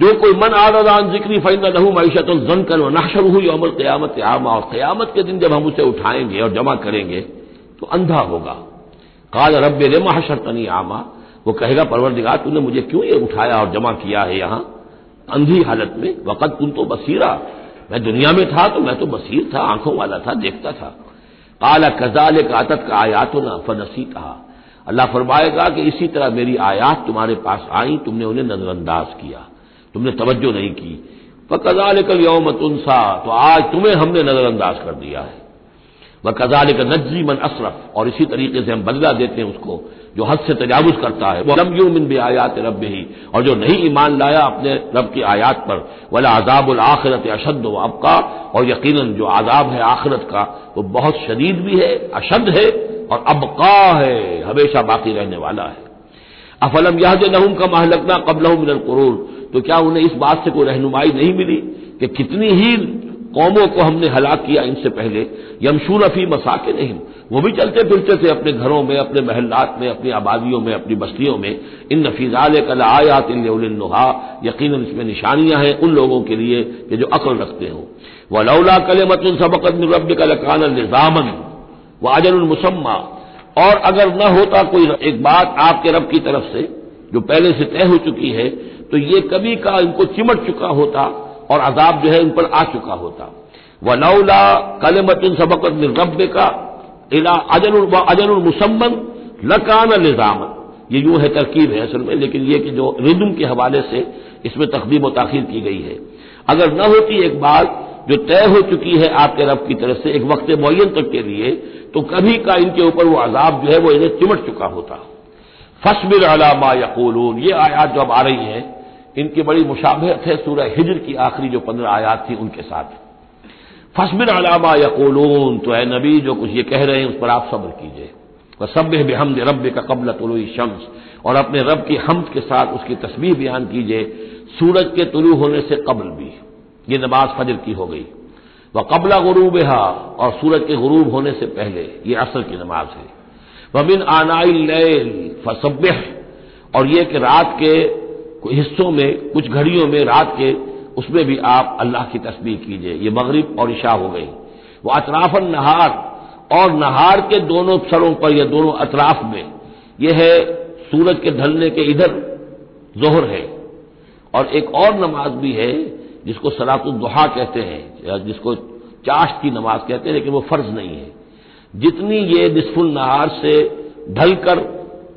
जो कोई मन आदान जिक्री फ़ैन लहू मीशत जन कर नशर हुई अमल क्यामत आमा, और क्यामत के दिन जब हम उसे उठाएँगे और जमा करेंगे तो अंधा होगा। काल रब रे महशर तनी आमा, वो कहेगा, परवरदिगार, तूने मुझे क्यों ये उठाया और जमा किया है यहाँ? अंधी हालत में, वक़्त तुम तो बसीरा। मैं दुनिया में था तो मैं तो बसीर था, आँखों वाला था, देखता था। काला कजाल का आतत का आयात ना फनसी कहा अल्लाह फरमाएगा कि इसी तरह मेरी आयात तुम्हारे पास आई, तुमने उन्हें नजरअंदाज किया। तुमने तवज्जो नहीं की। कजाल कल यौम तुनसा तो आज तुम्हें हमने नजरअंदाज कर दिया है। वह कजाल का नजी मन असरफ, और इसी तरीके से हम बदला देते हैं उसको, जो हद से तजावुज करता है। वह लम यूमिन भी आयात रब ही और जो नहीं ईमान लाया अपने रब की आयात पर, वाला आजाबुल आखिरत अशद अबका, और यकीन जो आजाब है आखिरत का, वो बहुत शदीद भी है अशद है, और अबका है, हमेशा बाकी रहने वाला है। अफलम यह नहूम का महलकना कबल मिनल करूर तो क्या उन्हें इस बात से कोई रहनुमाई नहीं मिली कि कितनी ही कौमों को हमने हलाक किया इनसे पहले? यमशून अफी मसाके नहीं वो भी चलते फिरते थे अपने घरों में, अपने महल्लात में, अपनी आबादियों में, अपनी बस्तियों में। इन नफीजाल कल आयात नुहा। यकीन इसमें निशानियाँ हैं उन लोगों के लिए कि जो अकल रखते हो। वह कल मतुल सबकत रब का लकान निजामन। व अजलमसम्मा और अगर न होता कोई एक बात आपके रब की तरफ़ से, जो पहले से तय हो चुकी है तो ये कभी का इनको चिमट चुका होता और अजाब जो है इन पर आ चुका होता। वलौला कलमतन सबकत रब का, इला अजल मुसम्मन लकान निजामन। ये यूँ है तरकीब है असल में, लेकिन ये कि जो रिदम के हवाले से इसमें तकदीम तखीर की गई है। अगर न होती एक बात जो तय हो चुकी है आपके रब की तरफ़ से एक वक्त मुन तक के लिए तो कभी का इनके ऊपर वो अजाब जो है वो इन्हें चिमट चुका होता। फसबिर अलामा यकूलून, ये आयात जो अब आ रही हैं इनकी बड़ी मुशाबहत है सूरह हिजर की आखिरी जो पंद्रह आयात थी उनके साथ। फसबिर अलामा यकूलून तो है नबी जो कुछ ये कह रहे हैं, उस पर आप सब्र कीजिए। वह सब बेहमद रब का कबल तुलु शम्स, और अपने रब की हमद के साथ उसकी तस्वीर बयान कीजिए, सूरज के तुलू होने से कबल भी। ये नमाज़ फजर की हो गई। वह कबला गुरूब और सूरज के गुरूब होने से पहले ये असर की नमाज़ है। वबिन आनाइल फसब और ये कि रात के हिस्सों में, कुछ घड़ियों में, रात के, उसमें भी आप अल्लाह की तस्वीर कीजिए। ये मगरिब और इशा हो गई। वो अतराफन नहार, और नहार के दोनों सरों पर, या दोनों अतराफ में, यह है, सूरज के ढलने के इधर जोहर है। और एक और नमाज़ भी है, जिसको सलातुलदुहा कहते हैं जिसको चाश की नमाज़ कहते हैं, लेकिन वो फ़र्ज़ नहीं है। जितनी ये निसफुल नहार से ढलकर,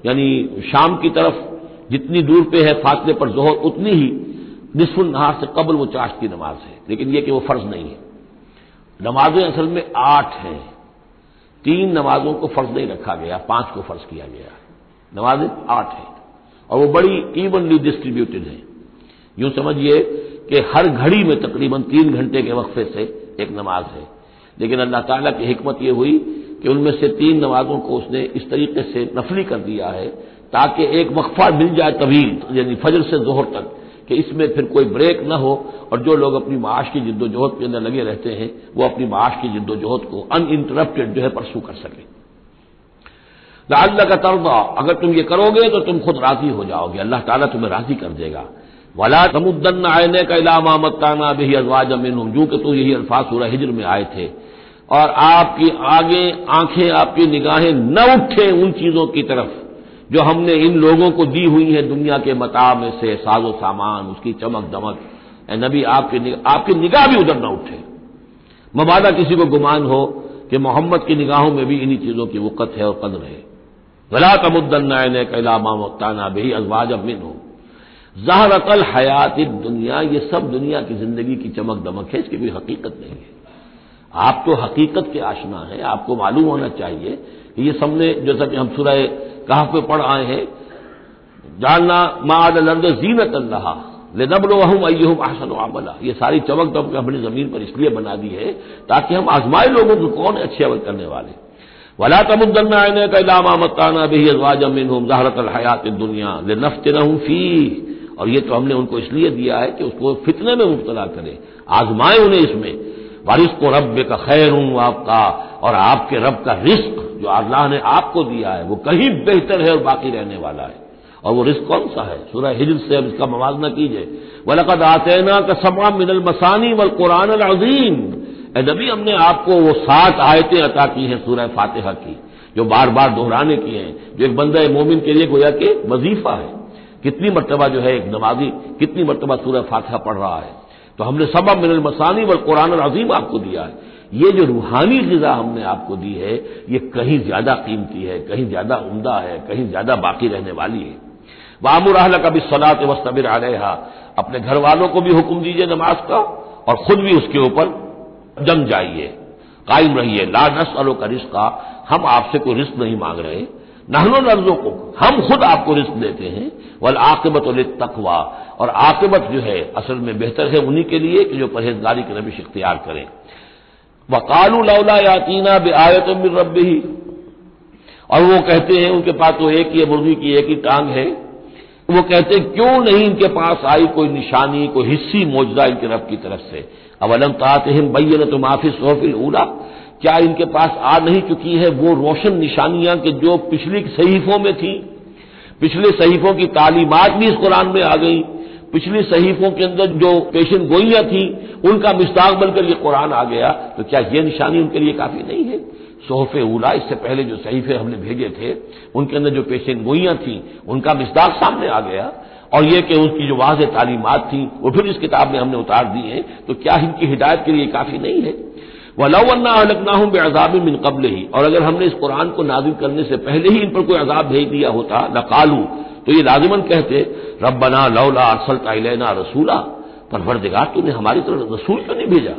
यानी शाम की तरफ़ जितनी दूर पे है फासले पर जोहर, उतनी ही निसफुल नहार से कबल वो चाश की नमाज़ है। लेकिन यह कि वो फ़र्ज़ नहीं है। नमाजें असल में आठ हैं। तीन नमाजों को फ़र्ज़ नहीं रखा गया, पाँच को फ़र्ज़ किया गया। नमाजें आठ हैं। और वो बड़ी इवनली डिस्ट्रीब्यूटेड है। यूँ समझिए कि हर घड़ी में तकरीबन तीन घंटे के वक्फे से एक नमाज़ है। लेकिन अल्लाह ताला की हिकमत यह हुई कि उनमें से तीन नमाजों को उसने इस तरीके से नफली कर दिया है ताकि एक वक्फा मिल जाए तवील यानी फजर से जोहर तक, कि इसमें फिर कोई ब्रेक न हो, और जो लोग अपनी माश की जिद्दोजहद के अंदर लगे रहते हैं, वो अपनी माश की जिद्दोजहद को अनइंटरप्टेड जो है परसू कर सकें। अल्लाह का तरदा, अगर तुम ये करोगे तो तुम खुद राज़ी हो जाओगे, अल्लाह ताला तुम्हें राज़ी कर देगा। वला तमुद्दन आयने का इलामा मत्ताना भी अजवाज अमिन जू के तो यही अल्फाज सूरह हिजर में आए थे। और आपकी आगे, आँखें, आपकी निगाहें न उठे उन चीज़ों की तरफ़। जो हमने इन लोगों को दी हुई है दुनिया के मता में से साजो सामान उसकी चमक दमक। ए नबी आपकी निगाह, आपकी निगाह भी उधर न उठे। मबादा किसी को गुमान हो कि मोहम्मद की निगाहों में भी इन्हीं चीज़ों की वक़्त है और कदर है। गला तमुद्दन कैलामा भी अजवाज अमिन हो। जहरतल हयात दुनिया ये सब दुनिया की ज़िंदगी की चमक दमक है इसकी कोई हकीकत नहीं है। आप तो हकीकत के आशना है आपको मालूम होना चाहिए कि ये सबने जैसा कि हम सुरह कहा पे पढ़ आए हैं? जानना माद लर्द जीनत अल्लाह। लेनबलहम अय्यम आसन आमला ये सारी चमक दमक हमने ज़मीन पर इसलिए बना दी है ताकि हम आजमाए लोगों को कौन अच्छे अमल करने वाले वला तमुद्दन आने का इलामा मताना भी अजवाजमिन जहरत हयात दुनिया। ले नफ्त फ़ी और ये तो हमने उनको इसलिए दिया है कि उसको फितने में मुबतला करें। आजमाए उन्हें इसमें। वारिस को रब का खैर हूँ आपका और आपके रब का रिस्क जो अल्लाह ने आपको दिया है, वो कहीं बेहतर है और बाकी रहने वाला है। और वो रिस्क कौन सा है? सूरह हिजर से अब इसका मवाजना कीजिए। वलकद आतेना का समा मिनल मसानी वल कुरान अजीम। नबी, हमने आपको वो सात आयतें अता की हैं सूरह फातिहा की, जो बार बार दोहराने की हैं। जो एक बंदा मोमिन के लिए गोया के वजीफा है। कितनी मरतबा जो है एक नमाजी, कितनी मरतबा सूरह फातिहा पढ़ रहा है। तो हमने सबब मिनल मसानी व कुरान अजीम आपको दिया है। ये जो रूहानी गजा हमने आपको दी है, ये कहीं ज़्यादा कीमती है, कहीं ज़्यादा उमदा है, कहीं ज़्यादा बाकी रहने वाली है। वामुराहल कभी सलात वस्तबिर आलहा अपने घर वालों को भी हुक्म दीजिए नमाज़ का और खुद भी उसके ऊपर जम जाइए। कायम रहिए। ला नस अलो का रिस्का हम आपसे कोई रिस्क नहीं मांग रहे। नहनो लफ्जों को हम खुद आपको रिस्क देते हैं। वल आकबत तकवा। और आकबत जो है, असल में बेहतर है उन्हीं के लिए कि जो परहेजगारी के रविश इख्तियार करें। वकालू लौला यातीना बे आयत रब ही और वो कहते हैं, उनके पास तो एक ही मुर्गी की एक ही टांग है। वो कहते हैं, क्यों नहीं इनके पास आई कोई निशानी, कोई हिस्सी मौजदा इनके रब की तरफ़ से? अवलम तात हिम बैन तो माफ़ी सोफिल उला क्या इनके पास आ नहीं चुकी है वो रोशन निशानियाँ कि जो पिछली सहीफों में थी? पिछले सहीफों की तालीमत भी इस कुरान में आ गई। पिछली सहीफों के अंदर जो पेशन गोइयाँ थी, उनका मिस्ताक बनकर ये कुरान आ गया तो क्या ये निशानी उनके लिए काफ़ी नहीं है? सोहफे उला, इससे पहले जो सहीफे हमने भेजे थे, उनके अंदर जो पेशन गोइयाँ थी, उनका मिस्ताक सामने आ गया। और यह कि उसकी जो वाज तालीमत थी, वो फिर इस किताब में हमने उतार दी है तो क्या इनकी हिदायत के लिए काफ़ी नहीं है? वलावन्ना अलकना हूँ बेअजाब मिन कबल ही और अगर हमने इस कुरान को नाजिल करने से पहले ही इन पर कोई अजाब भेज दिया होता, लकालू तो ये लाजिमन कहते रबना लौला अरसल तैलना रसूला। पर वर्दिगार तूने हमारी तरफ़ रसूल क्यों नहीं भेजा।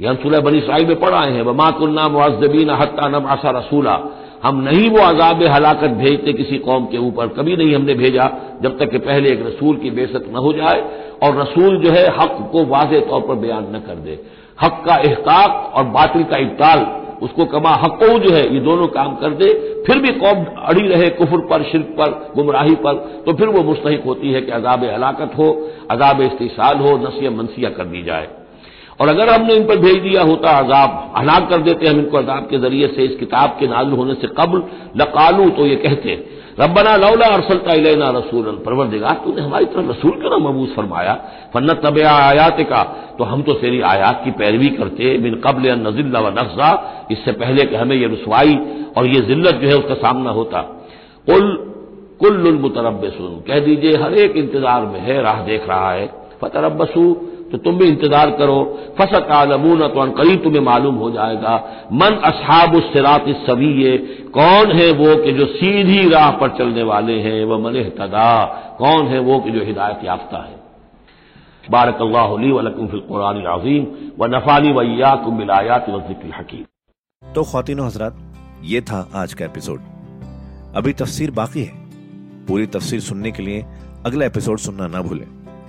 यह हम सुलह बनी साहिल में पढ़ आए हैं, वमा कुन्ना मुआजबीन हत्ता नब आसा रसूला। हम नहीं वो अजाब हलाकत भेजते किसी कौम के ऊपर, कभी नहीं हमने भेजा, जब तक कि पहले एक रसूल की बेसत न हो जाए, और रसूल जो है हक को वाज तौर पर बयान न कर दे। हक का एहताक और बातिल का इब्ताल उसको कमा हको जो है, ये दोनों काम कर दे, फिर भी कौम अड़ी रहे कुफर पर, शिरक पर, गुमराही पर तो फिर वो मुस्तक होती है कि अजाब हलाकत हो, अजाब इस्तीसाल हो नसिया मनसिया कर दी जाए। और अगर हमने इन पर भेज दिया होता अजाब, हलाक कर देते, हम इनको अजाब के ज़रिए से इस किताब के नाजुल होने से कबल लकालू तो ये कहते रबना लौला अरसलता इलेना रसूल परवरदिगार, तूने हमारी तरफ़ रसूल क्यों ना मबूस फरमाया? फन्ना तब आयात का तो हम तो तेरी आयात की पैरवी करते बिन कबल नजिल्ला व नफ्जा इससे पहले कि हमें यह रसवाई और ये जिल्लत जो है उसका सामना होता। कुल कुल मुतरब कह दीजिए हर एक इंतज़ार में है, राह देख रहा है। फतरबसू तो तुम भी इंतज़ार करो। फसत आलमून तो करीब तुम्हें मालूम हो जाएगा। मन असहाब सिरात सवीय, कौन है वो कि जो सीधी राह पर चलने वाले हैं? वह मन तदा। कौन है वो कि जो हिदायत याफ्ता है? बारक अल्लाह वलकुम व नफानी वैयाकुम बिलायात वजिक्र हकीम। तो खातिन हजरात, ये था आज का एपिसोड। अभी तफसीर बाकी है। पूरी तफसीर सुनने के लिए अगला एपिसोड सुनना ना भूलें।